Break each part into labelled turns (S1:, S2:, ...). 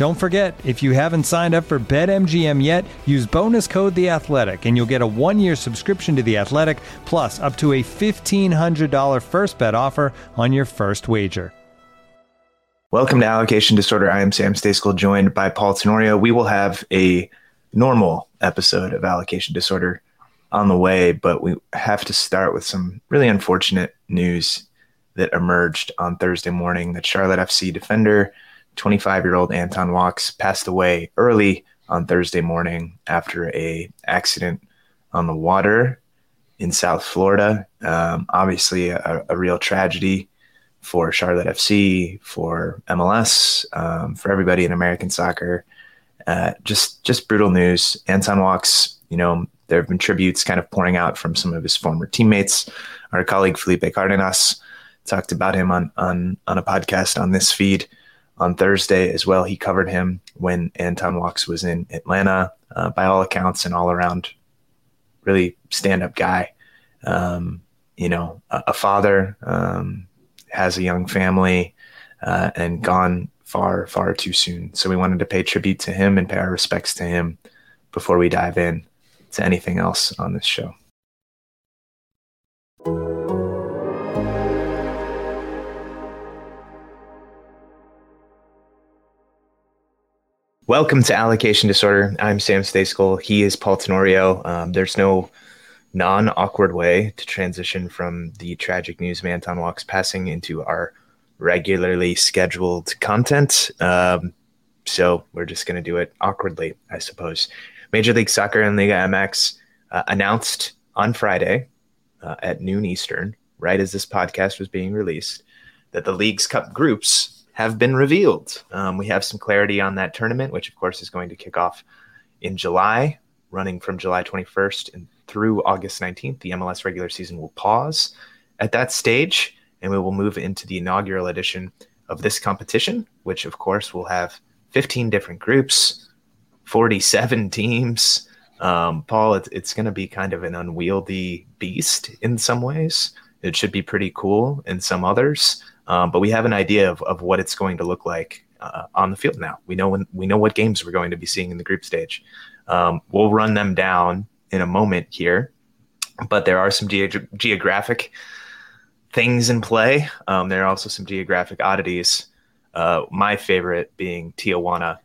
S1: Don't forget, if you haven't signed up for BetMGM yet, use bonus code The Athletic, and you'll get a one-year subscription to The Athletic, plus up to a fifteen hundred dollar first bet offer on your first wager.
S2: Welcome to Allocation Disorder. I am Sam Stejskal, joined by Paul Tenorio. We will have a normal episode of Allocation Disorder on the way, but we have to start with some really unfortunate news that emerged on Thursday morning that Charlotte FC defender 25 year old Anton Walkes passed away early on Thursday morning after a accident on the water in South Florida. Um, obviously, a, a, real tragedy for Charlotte FC, for MLS, um, for everybody in American soccer. Uh, just just brutal news. Anton Walkes, you know, there have been tributes kind of pouring out from some of his former teammates. Our colleague Felipe Cardenas talked about him on on on a podcast on this feed on Thursday as well. He covered him when Anton Walkes was in Atlanta. Uh, by all accounts, an all around really stand up guy. Um, you know, a, a father, um, has a young family, uh, and gone far, far too soon. So we wanted to pay tribute to him and pay our respects to him before we dive in to anything else on this show. Welcome to Allocation Disorder. I'm Sam Stejskal. He is Paul Tenorio. Um, there's no non awkward way to transition from the tragic news of Anton Walkes passing into our regularly scheduled content. Um, so we're just going to do it awkwardly, I suppose. Major League Soccer and Liga MX uh, announced on Friday uh, at noon Eastern, right as this podcast was being released, that the Leagues Cup groups have been revealed. Um, we have some clarity on that tournament, which of course is going to kick off in July, running from July 21st and through August 19th. The MLS regular season will pause at that stage, and we will move into the inaugural edition of this competition, which of course will have 15 different groups, 47 teams. Um, Paul, it's, it's going to be kind of an unwieldy beast in some ways. It should be pretty cool in some others. Um, but we have an idea of, of what it's going to look like uh, on the field now. We know when we know what games we're going to be seeing in the group stage. Um, we'll run them down in a moment here, but there are some ge- geographic things in play. Um, there are also some geographic oddities. Uh, my favorite being Tijuana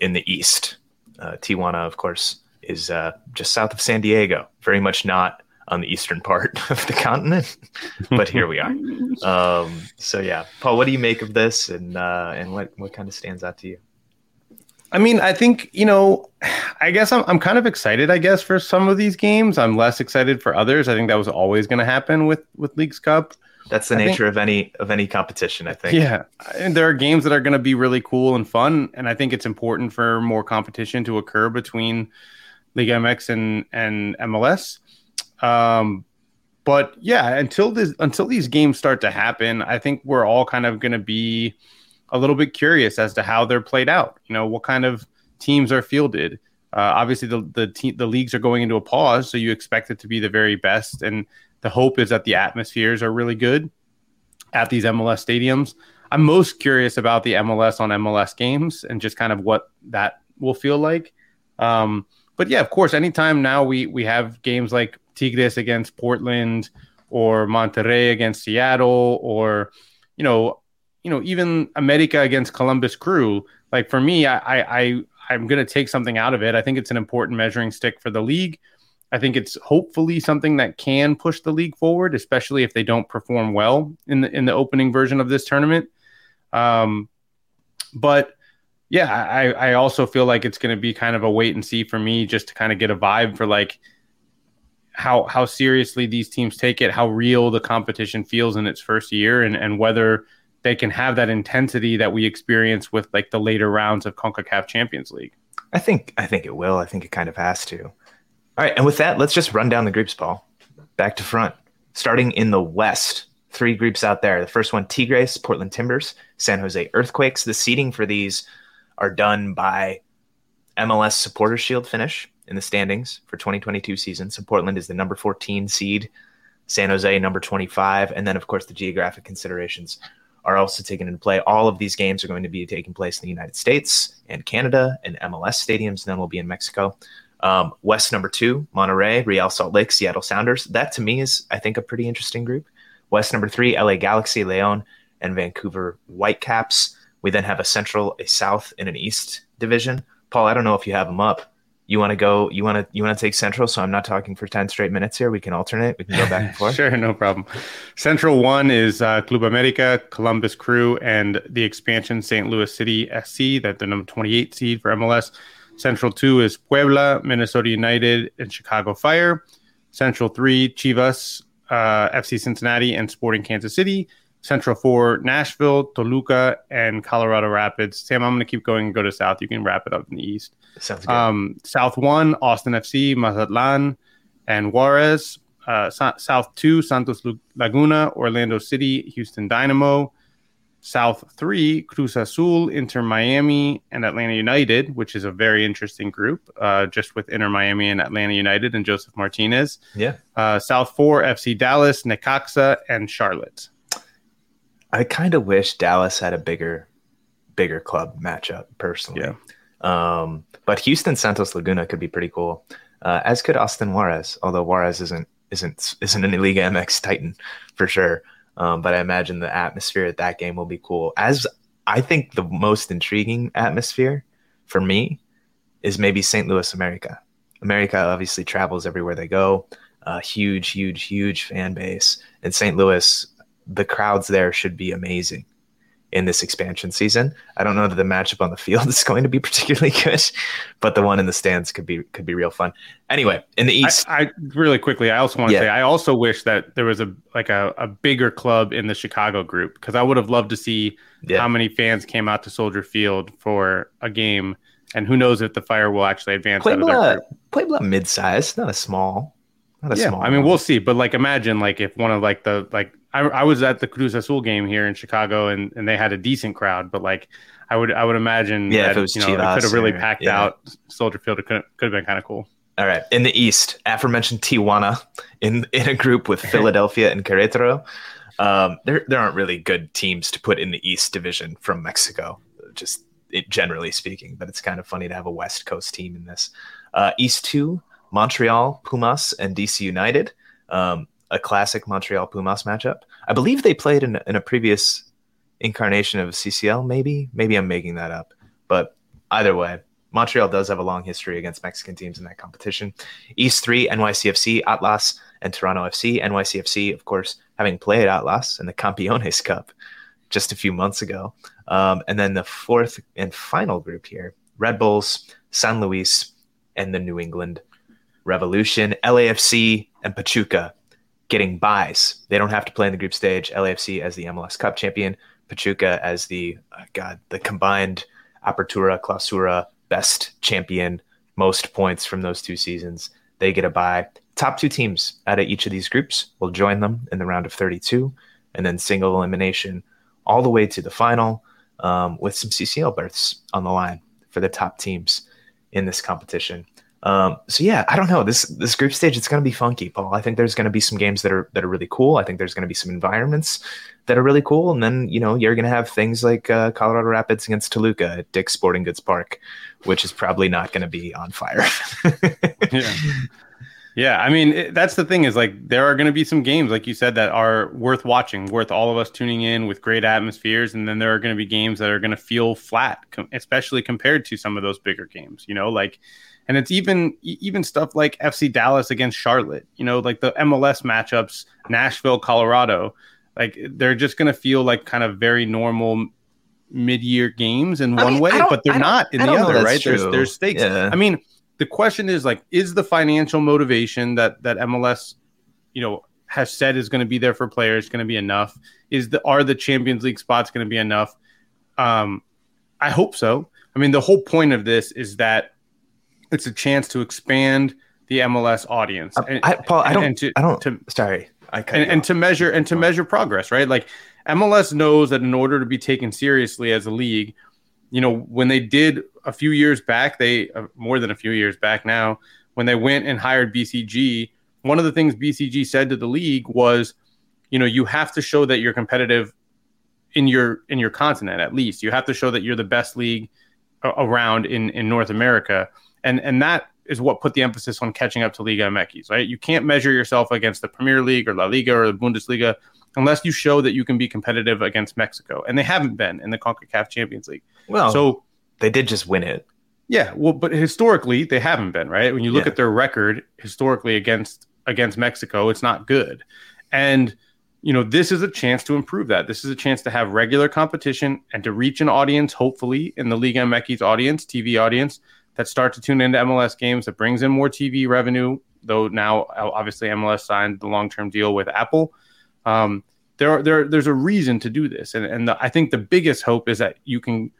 S2: in the east. Uh, Tijuana, of course, is uh, just south of San Diego, very much not on the eastern part of the continent, but here we are. Um, so yeah, Paul, what do you make of this, and uh, and what what kind of stands out to you?
S3: I mean, I think you know, I guess I'm I'm kind of excited. I guess for some of these games, I'm less excited for others. I think that was always going to happen with with Leagues Cup.
S2: That's the I nature think, of any of any competition, I think.
S3: Yeah, and there are games that are going to be really cool and fun, and I think it's important for more competition to occur between League MX and and MLS. Um, but yeah, until this until these games start to happen, I think we're all kind of going to be a little bit curious as to how they're played out. You know, what kind of teams are fielded. Uh, obviously, the the te- the leagues are going into a pause, so you expect it to be the very best, and the hope is that the atmospheres are really good at these MLS stadiums. I'm most curious about the MLS on MLS games and just kind of what that will feel like. Um, but yeah, of course, anytime now we we have games like Tigres against Portland or Monterrey against Seattle or, you know, you know, even America against Columbus Crew, like for me, I, I, I'm going to take something out of it. I think it's an important measuring stick for the league. I think it's hopefully something that can push the league forward, especially if they don't perform well in the in the opening version of this tournament. Um, but yeah, I, I also feel like it's going to be kind of a wait and see for me, just to kind of get a vibe for like how how seriously these teams take it, how real the competition feels in its first year, and and whether they can have that intensity that we experience with like the later rounds of CONCACAF Champions League.
S2: I think I think it will. I think it kind of has to. All right, and with that, let's just run down the groups, Paul. Back to front. Starting in the West, three groups out there. The first one, Tigres, Portland Timbers, San Jose Earthquakes. The seeding for these are done by MLS Supporter Shield finish in the standings for 2022 season. So Portland is the number 14 seed, San Jose number 25, and then of course the geographic considerations are also taken into play. All of these games are going to be taking place in the United States and Canada and MLS stadiums, then we'll be in Mexico. Um, West number two, Monterrey, Real Salt Lake, Seattle Sounders. That to me is, I think, a pretty interesting group. West number three, LA Galaxy, Leon, and Vancouver Whitecaps. We then have a Central, a South, and an East division. Paul, I don't know if you have them up. You want to go? You want to? You want to take Central? So I'm not talking for ten straight minutes here. We can alternate. We can go back and forth.
S3: sure, no problem. Central one is uh, Club America, Columbus Crew, and the expansion St. Louis City SC. That the number 28 seed for MLS. Central two is Puebla, Minnesota United, and Chicago Fire. Central three, Chivas, uh, FC Cincinnati, and Sporting Kansas City. Central four, Nashville, Toluca, and Colorado Rapids. Sam, I'm going to keep going and go to South. You can wrap it up in the East.
S2: Sounds good.
S3: Um, South one, Austin FC, Mazatlan, and Juarez. Uh, so- South two, Santos Laguna, Orlando City, Houston Dynamo. South three, Cruz Azul, Inter Miami, and Atlanta United, which is a very interesting group, uh, just with Inter Miami and Atlanta United and Josef Martinez.
S2: Yeah.
S3: Uh, South four, FC Dallas, Necaxa, and Charlotte.
S2: I kind of wish Dallas had a bigger, bigger club matchup personally.
S3: Yeah.
S2: Um, but Houston Santos Laguna could be pretty cool, uh, as could Austin Juarez. Although Juarez isn't isn't isn't an Liga MX Titan for sure. Um, but I imagine the atmosphere at that game will be cool. As I think the most intriguing atmosphere for me is maybe St. Louis America. America obviously travels everywhere they go. A huge, huge, huge fan base. In St. Louis, the crowds there should be amazing in this expansion season. I don't know that the matchup on the field is going to be particularly good, but the one in the stands could be could be real fun. Anyway, in the East,
S3: I, I really quickly, I also want to
S2: Yeah.
S3: say, I also wish that there was a like a, a bigger club in the Chicago group because I would have loved to see
S2: Yeah.
S3: how many fans came out to Soldier Field for a game, and who knows if the Fire will actually advance out of their
S2: Puebla. Puebla mid-size, not a small, not a
S3: Yeah,
S2: small.
S3: I mean,
S2: one.
S3: we'll see, but like, imagine like if one of like the like I, I was at the Cruz Azul game here in Chicago, and and they had a decent crowd, but like. I would, I would imagine
S2: Yeah, if
S3: that
S2: it was
S3: you know, it could have really
S2: or-
S3: packed
S2: yeah.
S3: out Soldier Field. It could, could have been kind of cool.
S2: All right. In the East, aforementioned Tijuana in in a group with Philadelphia and Querétaro. Um, there there aren't really good teams to put in the East Division from Mexico, just it, generally speaking. But it's kind of funny to have a West Coast team in this. Uh, East two, Montreal Pumas and DC United. Um, a classic Montreal Pumas matchup. I believe they played in, in a previous incarnation of CCL. Maybe maybe I'm making that up, but either way, Montreal does have a long history against Mexican teams in that competition. East three, NYCFC, Atlas, and Toronto FC. NYCFC, of course, having played Atlas in the Campeones Cup just a few months ago. Um, and then the fourth and final group here Red Bulls, San Luis, and the New England Revolution. LAFC and Pachuca getting buys. They don't have to play in the group stage. LAFC as the MLS Cup champion, Pachuca as the, uh, God, the combined Apertura, Clausura, best champion, most points from those two seasons. They get a buy. Top two teams out of each of these groups will join them in the round of 32, and then single elimination all the way to the final um, with some CCL berths on the line for the top teams in this competition. Um, so yeah, I don't know this this group stage. It's going to be funky, Paul. I think there's going to be some games that are that are really cool. I think there's going to be some environments that are really cool, and then you know you're going to have things like uh, Colorado Rapids against Toluca at Dick's Sporting Goods Park, which is probably not going to be on fire.
S3: Yeah. Yeah, I mean it, that's the thing is like there are going to be some games like you said that are worth watching, worth all of us tuning in with great atmospheres, and then there are going to be games that are going to feel flat, com- especially compared to some of those bigger games. You know, like, and it's even even stuff like FC Dallas against Charlotte. You know, like the MLS matchups, Nashville, Colorado, like they're just going to feel like kind of very normal mid-year games in
S2: I
S3: one
S2: mean,
S3: way, but they're
S2: don't-
S3: in the other, right? There's there's stakes.
S2: Yeah.
S3: I mean, the question is like, is the financial motivation that that MLS, you know, has said is going to be there for players going to be enough? Is the are the Champions League spots going to be enough? Um, I hope so. I mean, the whole point of this is that it's a chance to expand the MLS audience.
S2: I, I, Paul, I don't.
S3: and to-
S2: I don't.
S3: to-
S2: sorry, I cut
S3: and, and to measure and to measure progress, right? Like MLS knows that in order to be taken seriously as a league, you know, when they did a few years back, they uh, more than a few years back now, when they went and hired BCG, one of the things BCG said to the league was, you know, you have to show that you're competitive in your in your continent at least. You have to show that you're the best league around in in North America, and and that is what put the emphasis on catching up to Liga MX, right? You can't measure yourself against the Premier League or La Liga or the Bundesliga unless you show that you can be competitive against Mexico, and they haven't been in the Concacaf Champions League.
S2: well,
S3: So
S2: they did just win it.
S3: yeah, well, but historically they haven't been right. When you look
S2: Yeah.
S3: at their record historically against against Mexico, it's not good, and you know this is a chance to improve that. This is a chance to have regular competition and to reach an audience, hopefully in the Liga MX audience, TV audience that start to tune into MLS games that brings in more TV revenue. Though now, obviously, MLS signed the long term deal with Apple. Um, there, are, there, there's a reason to do this, and and the, I think the biggest hope is that you can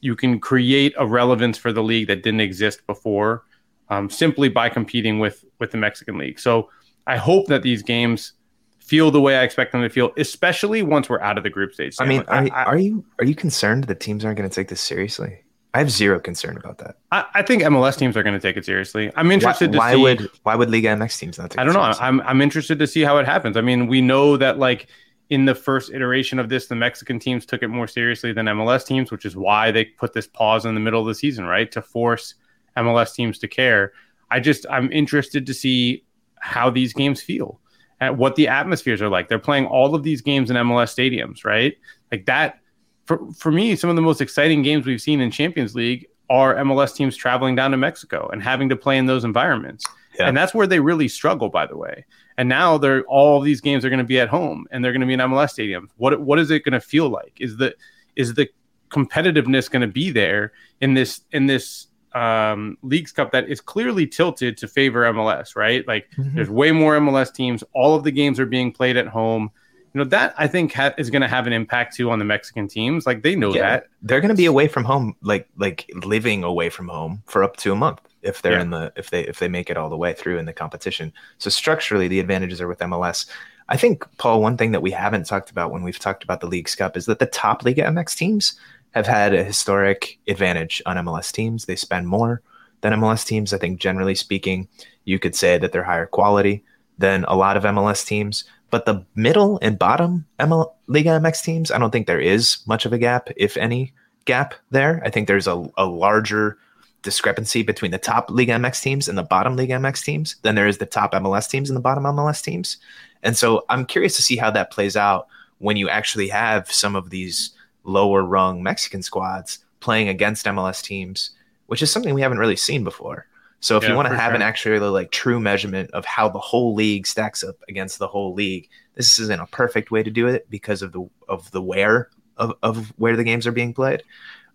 S3: you can create a relevance for the league that didn't exist before um, simply by competing with with the Mexican league. So I hope that these games feel the way I expect them to feel, especially once we're out of the group stage.
S2: I
S3: Sam.
S2: mean,
S3: Like,
S2: are, are you are you concerned that teams aren't going to take this seriously? I have zero concern about that.
S3: I, I think MLS teams are going to take it seriously. I'm
S2: Why,
S3: interested to
S2: why
S3: see.
S2: would why would Liga MX teams not take?
S3: I don't know.
S2: seriously?
S3: I'm I'm interested to see how it happens. I mean, we know that like in the first iteration of this, the Mexican teams took it more seriously than MLS teams, which is why they put this pause in the middle of the season, right, to force MLS teams to care. I just I'm interested to see how these games feel and what the atmospheres are like. They're playing all of these games in MLS stadiums, right? Like that. For for me, some of the most exciting games we've seen in Champions League are MLS teams traveling down to Mexico and having to play in those environments.
S2: Yeah.
S3: And that's where they really struggle, by the way. And now they're all these games are going to be at home and they're going to be in MLS stadiums. What what is it going to feel like? Is the is the competitiveness going to be there in this in this um, Leagues Cup that is clearly tilted to favor MLS, right? Like
S2: Mhm.
S3: there's way more MLS teams. All of the games are being played at home. You know that I think ha- is going to have an impact too on the Mexican teams. Like they know
S2: Yeah.
S3: that.
S2: they're going to be away from home, like like living away from home for up to a month if they're
S3: Yeah.
S2: in the if they if they make it all the way through in the competition. So structurally, the advantages are with MLS. I think Paul, one thing that we haven't talked about when we've talked about the Leagues Cup is that the top Liga MX teams have had a historic advantage on MLS teams. They spend more than MLS teams. I think generally speaking, you could say that they're higher quality than a lot of MLS teams. But the middle and bottom ML, Liga MX teams, I don't think there is much of a gap, if any gap there. I think there's a, a larger discrepancy between the top Liga MX teams and the bottom Liga MX teams than there is the top MLS teams and the bottom MLS teams. And so I'm curious to see how that plays out when you actually have some of these lower rung Mexican squads playing against MLS teams, which is something we haven't really seen before. So if
S3: Yeah,
S2: you want to have an
S3: sure.
S2: actually like true measurement of how the whole league stacks up against the whole league, this isn't a perfect way to do it because of the of the where of, of where the games are being played.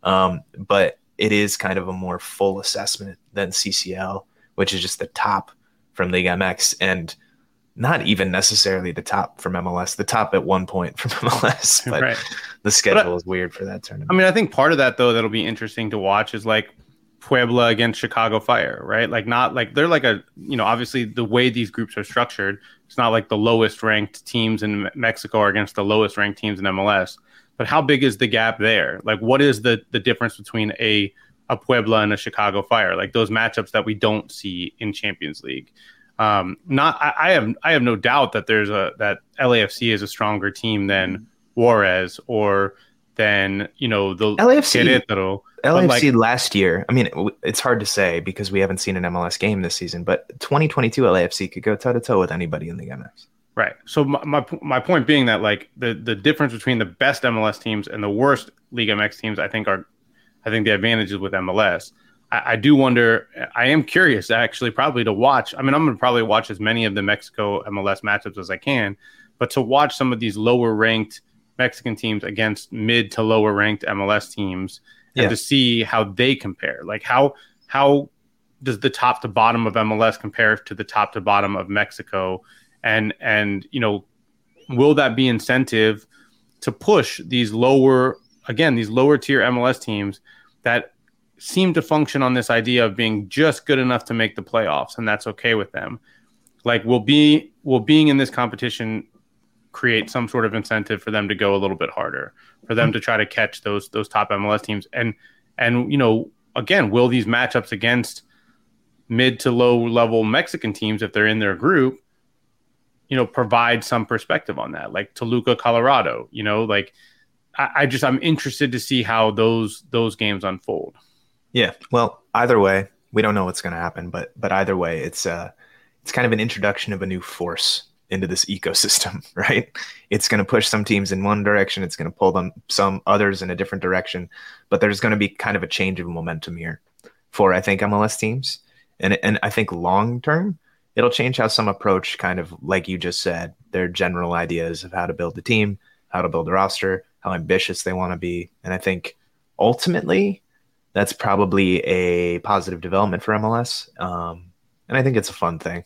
S2: Um, but it is kind of a more full assessment than CCL, which is just the top from League MX and not even necessarily the top from MLS, the top at one point from MLS, but
S3: right.
S2: the schedule is weird for that tournament.
S3: I mean, I think part of that though that'll be interesting to watch is like Puebla against Chicago Fire, right? Like not like they're like a you know obviously the way these groups are structured, it's not like the lowest ranked teams in Mexico are against the lowest ranked teams in MLS. But how big is the gap there? Like what is the the difference between a a Puebla and a Chicago Fire? Like those matchups that we don't see in Champions League. Um, not I, I have I have no doubt that there's a that LAFC is a stronger team than Juarez or than you know the
S2: LAFC,
S3: Querétaro.
S2: LAFC like, last year, I mean, it's hard to say because we haven't seen an MLS game this season, but 2022 LAFC could go toe to toe with anybody in the MLS.
S3: Right. So my, my, my point being that like the the difference between the best MLS teams and the worst League MX teams, I think are, I think the advantages with MLS. I, I do wonder. I am curious actually, probably to watch. I mean, I'm gonna probably watch as many of the Mexico MLS matchups as I can, but to watch some of these lower ranked Mexican teams against mid to lower ranked MLS teams and yeah. to see how they compare. Like how how does the top to bottom of MLS compare to the top to bottom of Mexico? And and you know, will that be incentive to push these lower again these lower tier MLS teams that seem to function on this idea of being just good enough to make the playoffs and that's okay with them. Like will be will being in this competition create some sort of incentive for them to go a little bit harder, for them to try to catch those those top MLS teams. And and you know, again, will these matchups against mid to low level Mexican teams, if they're in their group, you know, provide some perspective on that, like Toluca, Colorado. You know, like I, I just I'm interested to see how those those games unfold.
S2: Yeah. Well, either way, we don't know what's going to happen, but but either way, it's uh it's kind of an introduction of a new force into this ecosystem, right? It's going to push some teams in one direction, it's going to pull them some others in a different direction, but there's going to be kind of a change of momentum here for I think MLS teams. And and I think long term, it'll change how some approach kind of like you just said, their general ideas of how to build a team, how to build a roster, how ambitious they want to be. And I think ultimately that's probably a positive development for MLS. Um, and I think it's a fun thing.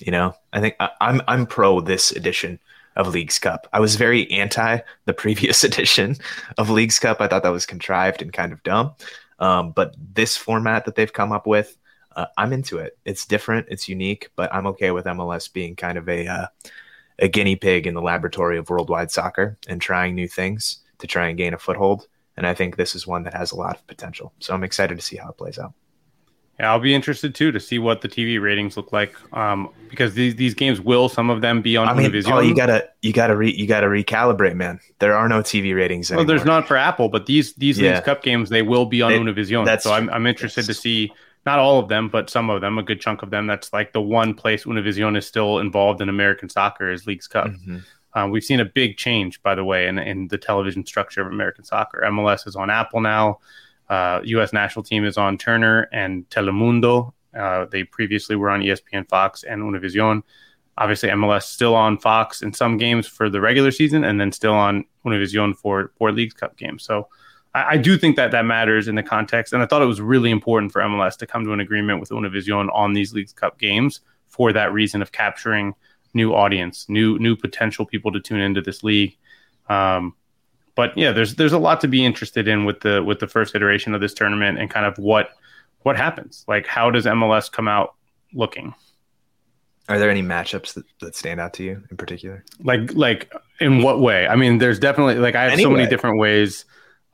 S2: You know, I think I, I'm I'm pro this edition of Leagues Cup. I was very anti the previous edition of Leagues Cup. I thought that was contrived and kind of dumb. Um, but this format that they've come up with, uh, I'm into it. It's different, it's unique, but I'm okay with MLS being kind of a uh, a guinea pig in the laboratory of worldwide soccer and trying new things to try and gain a foothold. And I think this is one that has a lot of potential. So I'm excited to see how it plays out.
S3: Yeah, I'll be interested too to see what the TV ratings look like. Um, because these these games will some of them be on
S2: I mean, Univision. Oh, you gotta you gotta re, you gotta recalibrate, man. There are no TV ratings. Anymore.
S3: Well, there's not for Apple, but these these yeah. Leagues Cup games they will be on Univision. So I'm I'm interested to see not all of them, but some of them, a good chunk of them. That's like the one place Univision is still involved in American soccer is Leagues Cup. Mm-hmm. Um, we've seen a big change, by the way, in, in the television structure of American soccer. MLS is on Apple now. Uh, U.S. national team is on Turner and Telemundo. Uh, they previously were on ESPN, Fox, and Univision. Obviously, MLS still on Fox in some games for the regular season, and then still on Univision for for Leagues Cup games. So, I, I, do think that that matters in the context, and I thought it was really important for MLS to come to an agreement with Univision on these Leagues Cup games for that reason of capturing new audience, new new potential people to tune into this league. Um, but yeah, there's there's a lot to be interested in with the with the first iteration of this tournament and kind of what what happens. Like, how does MLS come out looking?
S2: Are there any matchups that, that stand out to you in particular?
S3: Like, like in what way? I mean, there's definitely like I have anyway. so many different ways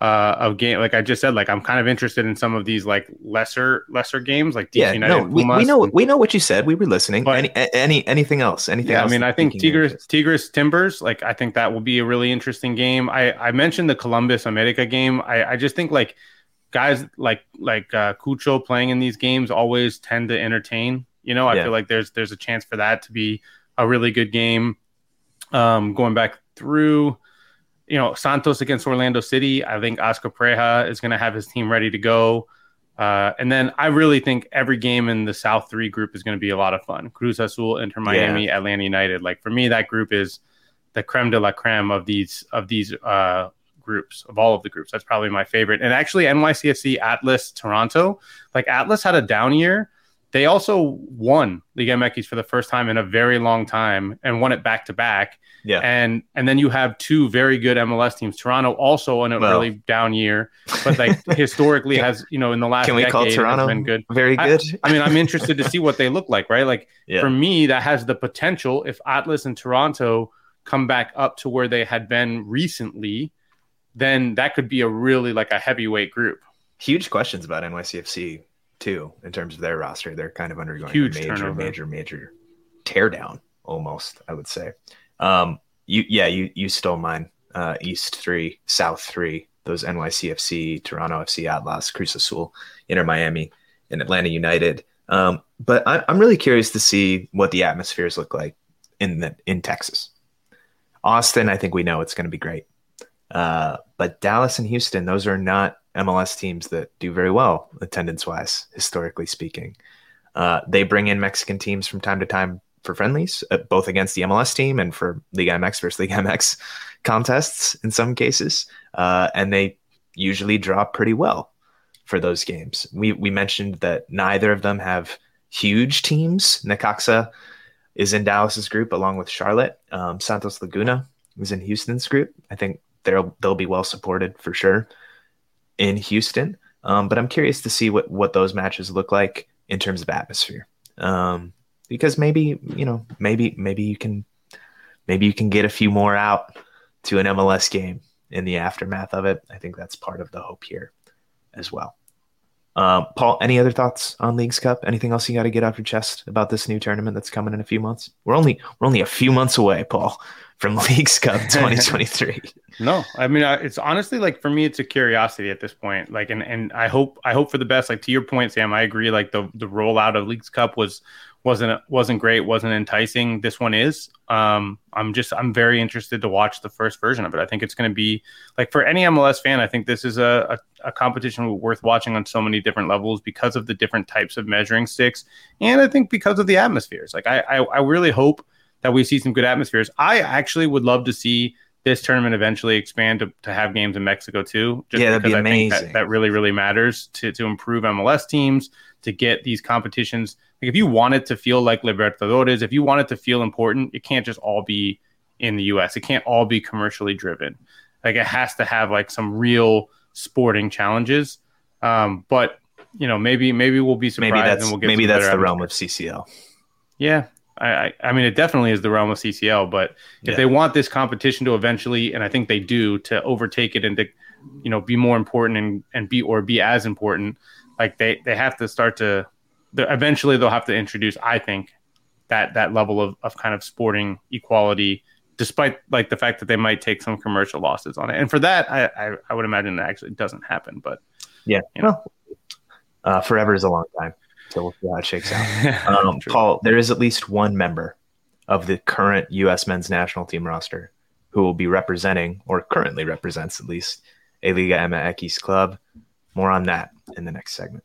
S3: uh, of game. Like I just said, like I'm kind of interested in some of these like lesser lesser games, like
S2: DC yeah, United. No, we, we know we know what you said. We were listening. But, any any anything else? Anything? Yeah, else
S3: I mean, I think Tigres Tigres Timbers. Like I think that will be a really interesting game. I I mentioned the Columbus America game. I I just think like guys like like uh, Cucho playing in these games always tend to entertain. You know, I yeah. feel like there's there's a chance for that to be a really good game. Um, going back through you know, Santos against Orlando City. I think Oscar Pareja is going to have his team ready to go. Uh, and then I really think every game in the South Three group is going to be a lot of fun. Cruz Azul, Inter Miami, yeah. Atlanta United. Like for me, that group is the creme de la creme of these of these uh, groups of all of the groups. That's probably my favorite. And actually, NYCFC, Atlas, Toronto. Like Atlas had a down year. They also won Liga MX for the first time in a very long time and won it back to back.
S2: Yeah.
S3: And and then you have two very good MLS teams. Toronto also in a well, really down year, but like historically has, you know, in the last
S2: Can we
S3: decade
S2: call Toronto been good. Very good.
S3: I, I, mean, I'm interested to see what they look like, right? Like yeah. for me, that has the potential if Atlas and Toronto come back up to where they had been recently, then that could be a really like a heavyweight group.
S2: Huge questions about NYCFC too, in terms of their roster. They're kind of undergoing Huge a major, turnover. major, major teardown almost, I would say. Um, you yeah, you you stole mine. Uh, East three, South three. those NYCFC, Toronto FC, Atlas, Cruz Azul, Inter Miami, and Atlanta United. Um, but I, I'm really curious to see what the atmospheres look like in the in Texas. Austin, I think we know it's going to be great. Uh, but Dallas and Houston, those are not MLS teams that do very well attendance wise, historically speaking. Uh, they bring in Mexican teams from time to time for friendlies, uh, both against the MLS team and for Liga MX versus Liga MX contests in some cases. Uh, and they usually draw pretty well for those games. We, we mentioned that neither of them have huge teams. Necaxa is in Dallas's group along with Charlotte. Um, Santos Laguna is in Houston's group. I think they'll they'll be well supported for sure in Houston. Um, but I'm curious to see what what those matches look like in terms of atmosphere. Um, because maybe you know maybe maybe you can maybe you can get a few more out to an MLS game in the aftermath of it. I think that's part of the hope here as well. Um, Paul, any other thoughts on Leagues Cup? Anything else you got to get off your chest about this new tournament that's coming in a few months? We're only we're only a few months away, Paul, from Leagues Cup 2023.
S3: no, I mean it's honestly like for me, it's a curiosity at this point. Like, and and I hope I hope for the best. Like to your point, Sam, I agree. Like the the rollout of Leagues Cup was wasn't wasn't great, wasn't enticing. This one is. Um, I'm just I'm very interested to watch the first version of it. I think it's going to be like for any MLS fan. I think this is a, a, a competition worth watching on so many different levels because of the different types of measuring sticks, and I think because of the atmospheres. Like I I, I really hope that we see some good atmospheres. I actually would love to see this tournament eventually expand to, to have games in Mexico too.
S2: Just yeah, that'd be amazing.
S3: That, that, really, really matters to, to improve MLS teams, to get these competitions. Like if you want it to feel like Libertadores, if you want it to feel important, it can't just all be in the US. It can't all be commercially driven. Like it has to have like some real sporting challenges. Um, but you know, maybe maybe we'll be surprised
S2: maybe that's,
S3: and we'll get
S2: maybe that's the realm of CCL.
S3: Yeah, I, I mean, it definitely is the realm of CCL. But if yeah. they want this competition to eventually, and I think they do, to overtake it and to, you know, be more important and and be or be as important, like they they have to start to. Eventually, they'll have to introduce, I think, that that level of of kind of sporting equality, despite like the fact that they might take some commercial losses on it. And for that, I I, I would imagine that actually doesn't happen. But
S2: yeah, you know. well, uh, forever is a long time. So we'll see how it shakes out. Um, Paul, there is at least one member of the current U.S. men's national team roster who will be representing, or currently represents at least, a Liga MX club. More on that in the next segment.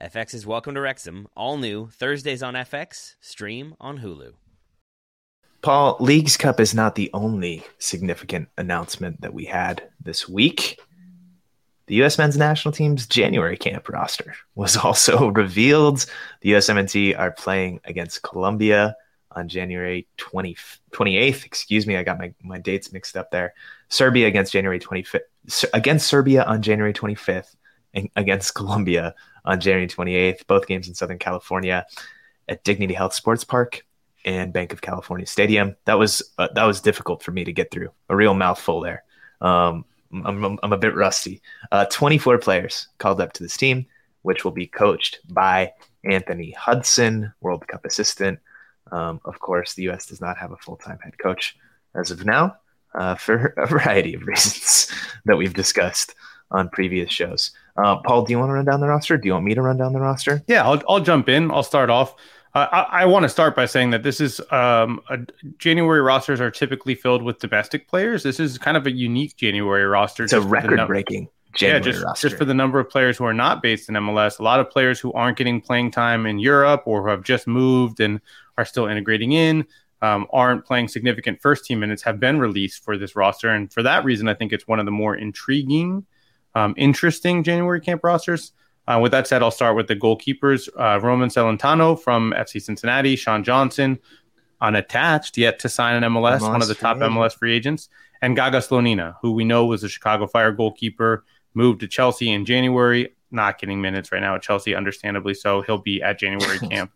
S4: FX's Welcome to Wrexham, all new Thursdays on FX, stream on Hulu.
S2: Paul, Leagues Cup is not the only significant announcement that we had this week. The U.S. men's national team's January camp roster was also revealed. The USMNT are playing against Colombia on January 20, 28th. Excuse me, I got my, my dates mixed up there. Serbia against January 25th, against Serbia on January 25th, and against Colombia on January 28th. Both games in Southern California at Dignity Health Sports Park and Bank of California Stadium. That was uh, that was difficult for me to get through. A real mouthful there. Um, I'm, I'm a bit rusty. Uh, 24 players called up to this team, which will be coached by Anthony Hudson, World Cup assistant. Um, of course, the U.S. does not have a full time head coach as of now uh, for a variety of reasons that we've discussed on previous shows. Uh, Paul, do you want to run down the roster? Do you want me to run down the roster?
S3: Yeah, I'll, I'll jump in. I'll start off. Uh, I, I want to start by saying that this is um, a, January rosters are typically filled with domestic players. This is kind of a unique January roster.
S2: It's a record breaking.
S3: yeah, just, roster. just for the number of players who are not based in MLS. A lot of players who aren't getting playing time in Europe or who have just moved and are still integrating in, um, aren't playing significant first team minutes, have been released for this roster. And for that reason, I think it's one of the more intriguing, um, interesting January camp rosters. Uh, with that said, I'll start with the goalkeepers uh, Roman Celentano from FC Cincinnati, Sean Johnson, unattached yet to sign an MLS, MLS one of the top agent. MLS free agents, and Gaga Slonina, who we know was a Chicago Fire goalkeeper, moved to Chelsea in January, not getting minutes right now at Chelsea, understandably so. He'll be at January camp.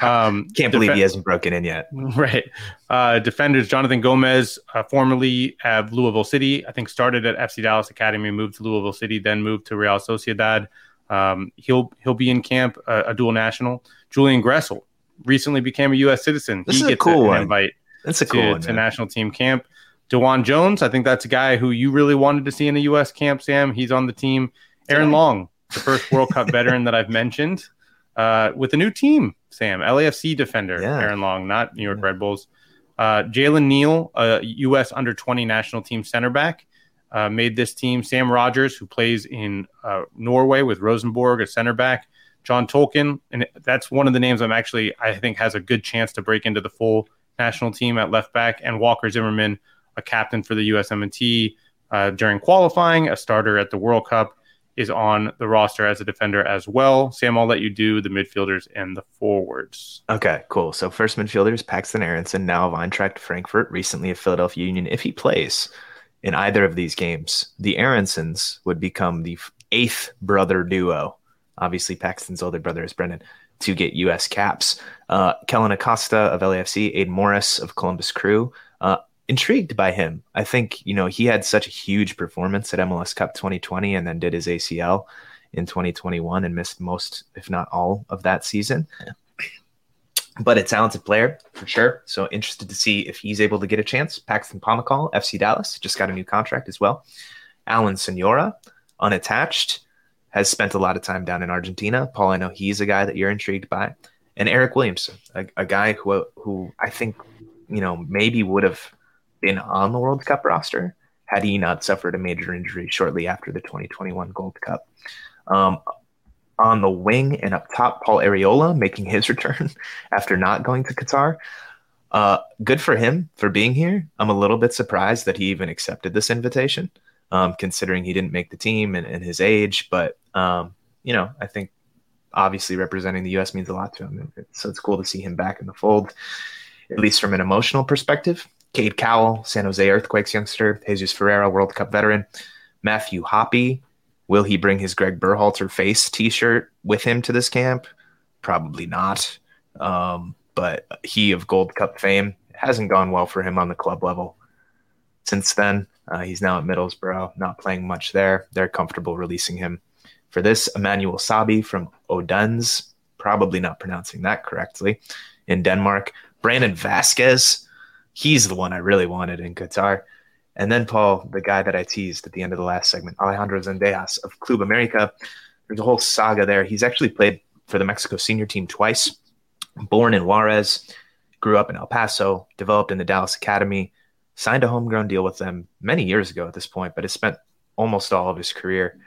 S2: Um, Can't believe def- he hasn't broken in yet.
S3: Right. Uh, defenders Jonathan Gomez, uh, formerly of Louisville City, I think started at FC Dallas Academy, moved to Louisville City, then moved to Real Sociedad. Um, he'll he'll be in camp, uh, a dual national. Julian Gressel recently became a U.S. citizen.
S2: This
S3: he
S2: is gets a cool a,
S3: an invite.
S2: That's a
S3: cool
S2: to, one,
S3: to national team camp. DeJuan Jones, I think that's a guy who you really wanted to see in a U.S. camp. Sam, he's on the team. Aaron Long, the first World Cup veteran that I've mentioned, uh, with a new team. Sam, LAFC defender, yeah. Aaron Long, not New York yeah. Red Bulls. Uh, Jalen Neal, a U.S. under 20 national team center back uh, made this team. Sam Rogers, who plays in uh, Norway with Rosenborg, a center back. John Tolkin, and that's one of the names I'm actually I think has a good chance to break into the full national team at left back. And Walker Zimmerman, a captain for the USMNT uh, during qualifying, a starter at the World Cup, is on the roster as a defender as well. Sam, I'll let you do the midfielders and the forwards.
S2: Okay, cool. So first midfielders, Paxton Aaronson, now of Eintracht Frankfurt, recently of Philadelphia Union. If he plays, in either of these games, the Aaronsons would become the eighth brother duo. Obviously, Paxton's older brother is Brenden to get U.S. caps. Uh, Kellyn Acosta of LAFC, Aidan Morris of Columbus Crew. Uh, intrigued by him. I think you know he had such a huge performance at MLS Cup 2020, and then did his ACL in 2021 and missed most, if not all, of that season but a talented player for sure. So interested to see if he's able to get a chance. Paxton Pomykal, FC Dallas, just got a new contract as well. Alan Soñora, unattached, has spent a lot of time down in Argentina. Paul, I know he's a guy that you're intrigued by. And Eryk Williamson, a, a guy who who I think, you know, maybe would have been on the World Cup roster had he not suffered a major injury shortly after the 2021 Gold Cup. Um, on the wing and up top, Paul Arriola making his return after not going to Qatar. Uh, good for him for being here. I'm a little bit surprised that he even accepted this invitation, um, considering he didn't make the team and, and his age. But um, you know, I think obviously representing the U.S. means a lot to him, so it's cool to see him back in the fold, at least from an emotional perspective. Cade Cowell, San Jose Earthquakes youngster, Jesus Ferreira, World Cup veteran, Matthew Hoppe. Will he bring his Greg Berhalter face T-shirt with him to this camp? Probably not. Um, but he of Gold Cup fame hasn't gone well for him on the club level since then. Uh, he's now at Middlesbrough, not playing much there. They're comfortable releasing him for this. Emmanuel Sabbi from Odense, probably not pronouncing that correctly, in Denmark. Brandon Vazquez, he's the one I really wanted in Qatar. And then Paul, the guy that I teased at the end of the last segment, Alejandro Zendejas of Club America. There's a whole saga there. He's actually played for the Mexico senior team twice. Born in Juarez, grew up in El Paso, developed in the Dallas Academy, signed a homegrown deal with them many years ago at this point, but has spent almost all of his career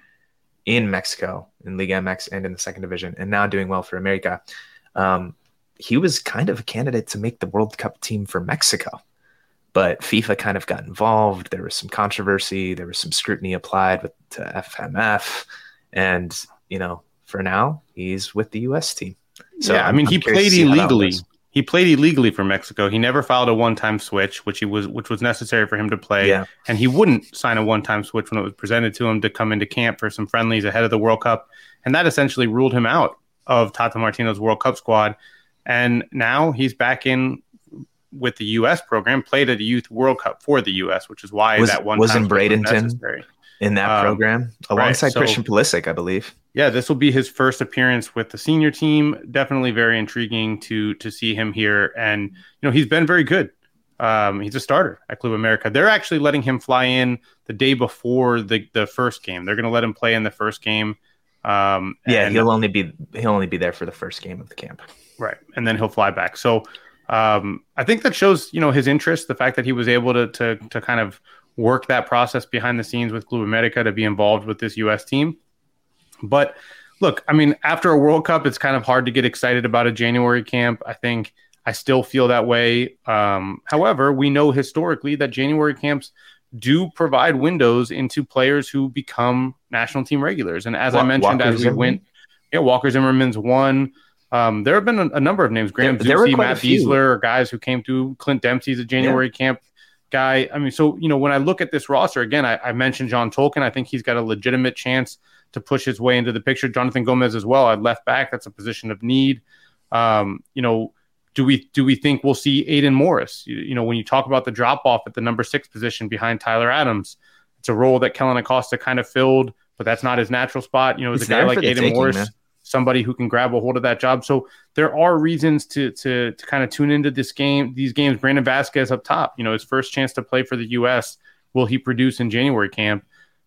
S2: in Mexico, in Liga MX and in the second division, and now doing well for America. Um, he was kind of a candidate to make the World Cup team for Mexico but FIFA kind of got involved. There was some controversy. There was some scrutiny applied with to FMF, and you know, for now, he's with the U.S. team.
S3: So yeah, I mean, I'm he played illegally. he played illegally for Mexico. He never filed a one-time switch, which he was which was necessary for him to play.
S2: Yeah.
S3: And he wouldn't sign a one-time switch when it was presented to him to come into camp for some friendlies ahead of the World Cup. And that essentially ruled him out of Tata Martino's World Cup squad. And now he's back in with the U.S. program, played at a Youth World Cup for the U.S., which is why
S2: Was-
S3: that one
S2: was in Bradenton? in that
S3: Um,
S2: program alongside
S3: so-
S2: Christian Pulisic, I believe.
S3: yeah, this will be his first appearance with the senior team. Definitely very intriguing to to see him here, and you know he's been very good. Um, he's a starter at Club America. They're actually letting him fly in the day before the the first game. They're going to let him play in the first game. Um,
S2: Yeah,
S3: and-
S2: he'll only be he'll only be there for the first game of the camp.
S3: Right. And then he'll fly back. So um, I think that shows, you know, his interest, the fact that he was able to, to, to kind of work that process behind the scenes with Club America to be involved with this U.S. team. But look, I mean, after a World Cup, it's kind of hard to get excited about a January camp. I think I still feel that way. Um, however, we know historically that January camps do provide windows into players who become national team regulars. And as I mentioned,
S2: Walker
S3: as we
S2: Zimmerman?
S3: went, yeah, Walker Zimmerman's one. Um, there have been a, a number of names. Graham
S2: There- there
S3: Zusi,
S2: a
S3: Matt. Besler guys who came through. Clint Dempsey's a January camp guy. I mean, so you know, when I look at this roster again, I, I mentioned John Tolkin. I think he's got a legitimate chance to push his way into the picture. Jonathan Gomez as well. At left back, that's a position of need. Um, you know, do we do we think we'll see Aidan Morris? You, you know, when you talk about the drop off at the number six position behind Tyler Adams, it's a role that Kellyn Acosta kind of filled, but that's not his natural spot. You know,
S2: It's
S3: a guy like Aidan
S2: taking,
S3: Morris,
S2: man.
S3: somebody who can grab a hold of that job. So there are reasons to to to kind of tune into this game, these games. Brandon Vazquez up top, you know, his first chance to play for the U.S. Will he produce in January camp?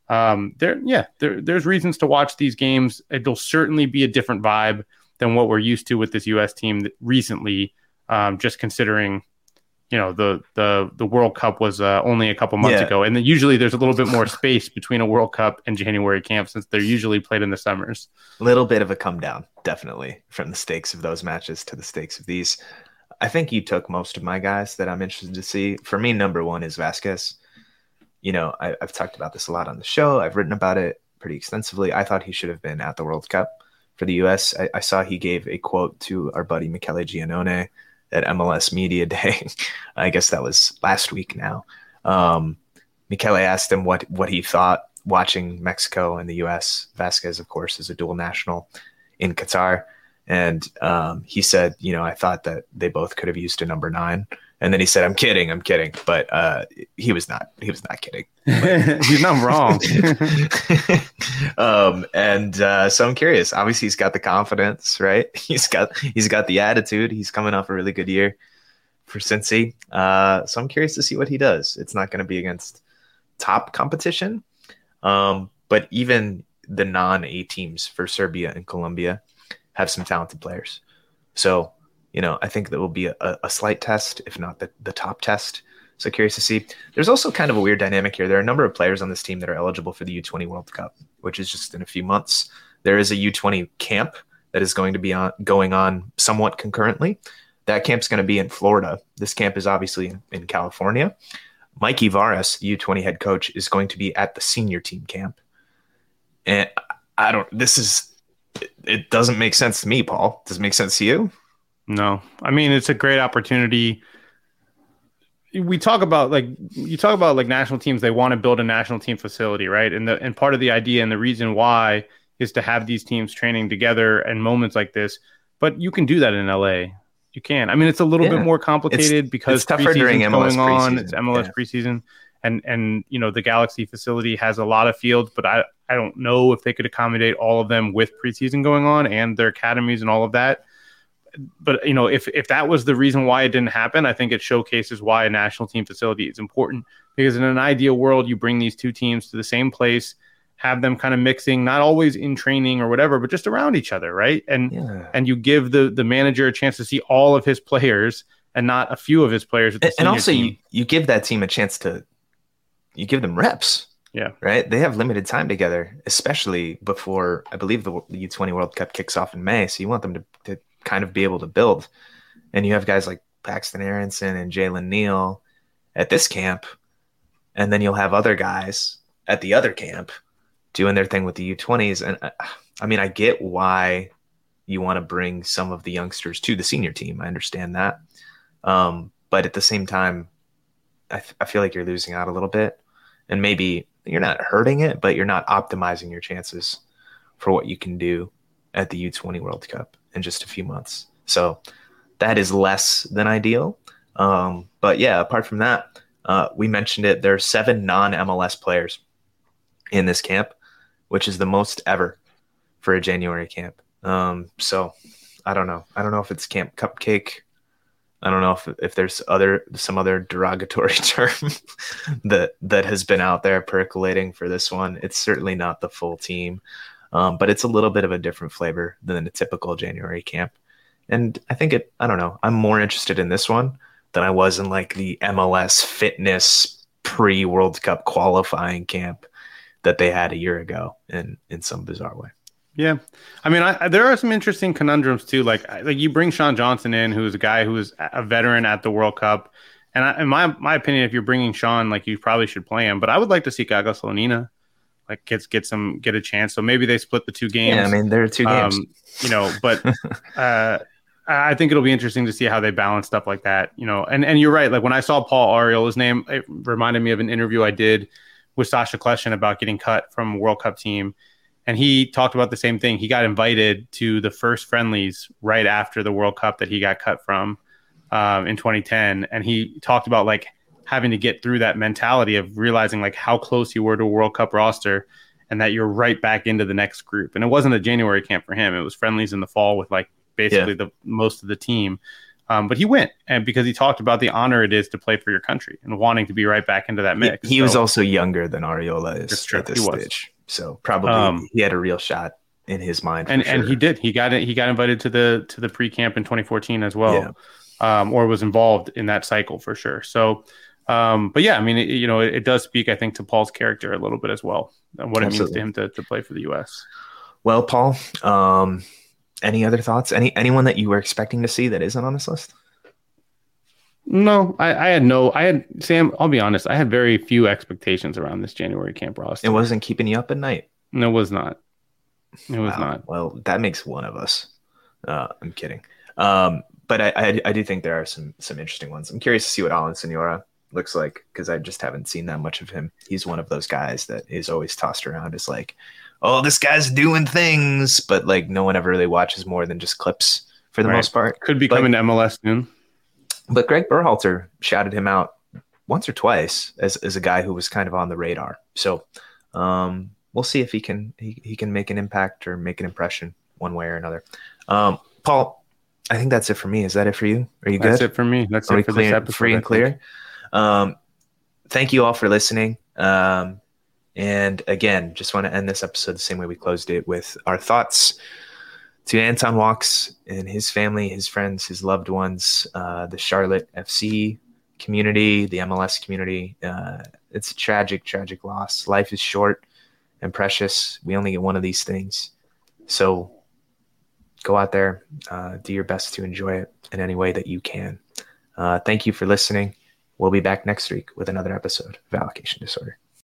S3: Um, there, yeah, there, there's reasons to watch these games. It'll certainly be a different vibe than what we're used to with this U.S. team recently. Um, just considering, you know, the the the World Cup was uh, only a couple months
S2: Yeah.
S3: ago, and then usually there's a little bit more space between a World Cup and January camp since they're usually played in the summers.
S2: A little bit of a come down, definitely, from the stakes of those matches to the stakes of these. I think you took most of my guys that I'm interested to see. For me, number one is Vazquez. You know, I, I've talked about this a lot on the show. I've written about it pretty extensively. I thought he should have been at the World Cup for the U.S. I, I saw he gave a quote to our buddy Michele Giannone at MLS Media Day. I guess that was last week now. Um, Michele asked him what what he thought watching Mexico and the U.S. Vazquez, of course, is a dual national in Qatar, and um, he said, you know, I thought that they both could have used a number nine, and then he said, "I'm kidding, I'm kidding," but uh, he was not. He was not kidding.
S3: He's not wrong.
S2: um, and uh, so I'm curious. Obviously, he's got the confidence, right? He's got he's got the attitude. He's coming off a really good year for Cincy. Uh, so I'm curious to see what he does. It's not going to be against top competition, um, but even the non A teams for Serbia and Colombia have some talented players. So you know, I think that will be a, a slight test, if not the, the top test. So curious to see. There's also kind of a weird dynamic here. There are a number of players on this team that are eligible for the U20 World Cup, which is just in a few months. There is a U20 camp that is going to be on going on somewhat concurrently. That camp's going to be in Florida. This camp is obviously in, in California. Mikey Varas, the U20 head coach, is going to be at the senior team camp. And I don't. This is. It, it doesn't make sense to me, Paul. Does it make sense to you?
S3: No, I mean it's a great opportunity. We talk about like you talk about like national teams. They want to build a national team facility, right? And the and part of the idea and the reason why is to have these teams training together and moments like this. But you can do that in LA. You can. I mean, it's a little
S2: Yeah.
S3: bit more complicated because
S2: it's tougher during MLS
S3: going on.
S2: preseason.
S3: It's MLS
S2: Yeah.
S3: preseason, and and you know the Galaxy facility has a lot of fields, but I I don't know if they could accommodate all of them with preseason going on and their academies and all of that but you know if if that was the reason why it didn't happen i think it showcases why a national team facility is important because in an ideal world you bring these two teams to the same place have them kind of mixing not always in training or whatever but just around each other right and
S2: Yeah.
S3: and you give the the manager a chance to see all of his players and not a few of his players the
S2: and, and also
S3: team.
S2: you, you give that team a chance to you give them reps
S3: Yeah.
S2: right they have limited time together especially before i believe the, the u20 world cup kicks off in may so you want them to, to kind of be able to build and you have guys like paxton aaronson and jalen neal at this camp and then you'll have other guys at the other camp doing their thing with the u20s and uh, i mean i get why you want to bring some of the youngsters to the senior team. I understand that. Um, but at the same time, I, th- I feel like you're losing out a little bit. And maybe you're not hurting it, but you're not optimizing your chances for what you can do at the U20 World Cup in just a few months. So that is less than ideal. Um, but yeah, apart from that, uh, we mentioned it. There are seven non MLS players in this camp, which is the most ever for a January camp. Um, so I don't know. I don't know if it's Camp Cupcake. I don't know if if there's other some other derogatory term that that has been out there percolating for this one. It's certainly not the full team, um, but it's a little bit of a different flavor than a typical January camp. And I think it. I don't know. I'm more interested in this one than I was in like the MLS fitness pre World Cup qualifying camp that they had a year ago in in some bizarre way.
S3: Yeah, I mean, I, there are some interesting conundrums too. Like, like you bring Sean Johnson in, who's a guy who is a veteran at the World Cup, and I, in my my opinion, if you're bringing Sean, like you probably should play him. But I would like to see Gaga like get get some get a chance. So maybe they split the two games.
S2: Yeah, I mean, there are two games. Um,
S3: you know, but uh, I think it'll be interesting to see how they balance stuff like that. You know, and and you're right. Like when I saw Paul Arriola's name, it reminded me of an interview I did with Sacha Kljestan about getting cut from World Cup team and he talked about the same thing. He got invited to the first friendlies right after the World Cup that he got cut from um, in 2010, and he talked about like having to get through that mentality of realizing like how close you were to a World Cup roster, and that you're right back into the next group. And it wasn't a January camp for him; it was friendlies in the fall with like basically yeah. the most of the team. Um, but he went, and because he talked about the honor it is to play for your country and wanting to be right back into that mix.
S2: He, he so, was also younger than Arriola is at this stage. So probably um, he had a real shot in his mind.
S3: And
S2: sure.
S3: and he did. He got it. He got invited to the to the pre camp in 2014 as well, yeah. um, or was involved in that cycle for sure. So, um, but yeah, I mean, it, you know, it, it, does speak, I think, to Paul's character a little bit as well, and what Absolutely. it means to him to, to play for the U.S.
S2: Well, Paul, um, any other thoughts? Any anyone that you were expecting to see that isn't on this list?
S3: No, I, I, had no. I had Sam. I'll be honest. I had very few expectations around this January camp roster.
S2: It wasn't keeping you up at night.
S3: No, it was not. It was wow. not.
S2: Well, that makes one of us. Uh, I'm kidding. Um, but I, I, I, do think there are some some interesting ones. I'm curious to see what Alan Soñora looks like because I just haven't seen that much of him. He's one of those guys that is always tossed around as like, oh, this guy's doing things, but like no one ever really watches more than just clips for the right. most part.
S3: Could be coming to MLS soon.
S2: But Greg Berhalter shouted him out once or twice as, as a guy who was kind of on the radar. So um, we'll see if he can he, he can make an impact or make an impression one way or another. Um, Paul, I think that's it for me. Is that it for you? Are you good?
S3: That's it for me. That's Are it for clear, this episode.
S2: Free and clear. Um, thank you all for listening. Um, and again, just want to end this episode the same way we closed it with our thoughts to Anton Walkes and his family, his friends, his loved ones, uh, the Charlotte FC community, the MLS community. Uh, it's a tragic, tragic loss. Life is short and precious. We only get one of these things. So go out there, uh, do your best to enjoy it in any way that you can. Uh, thank you for listening. We'll be back next week with another episode of Allocation Disorder.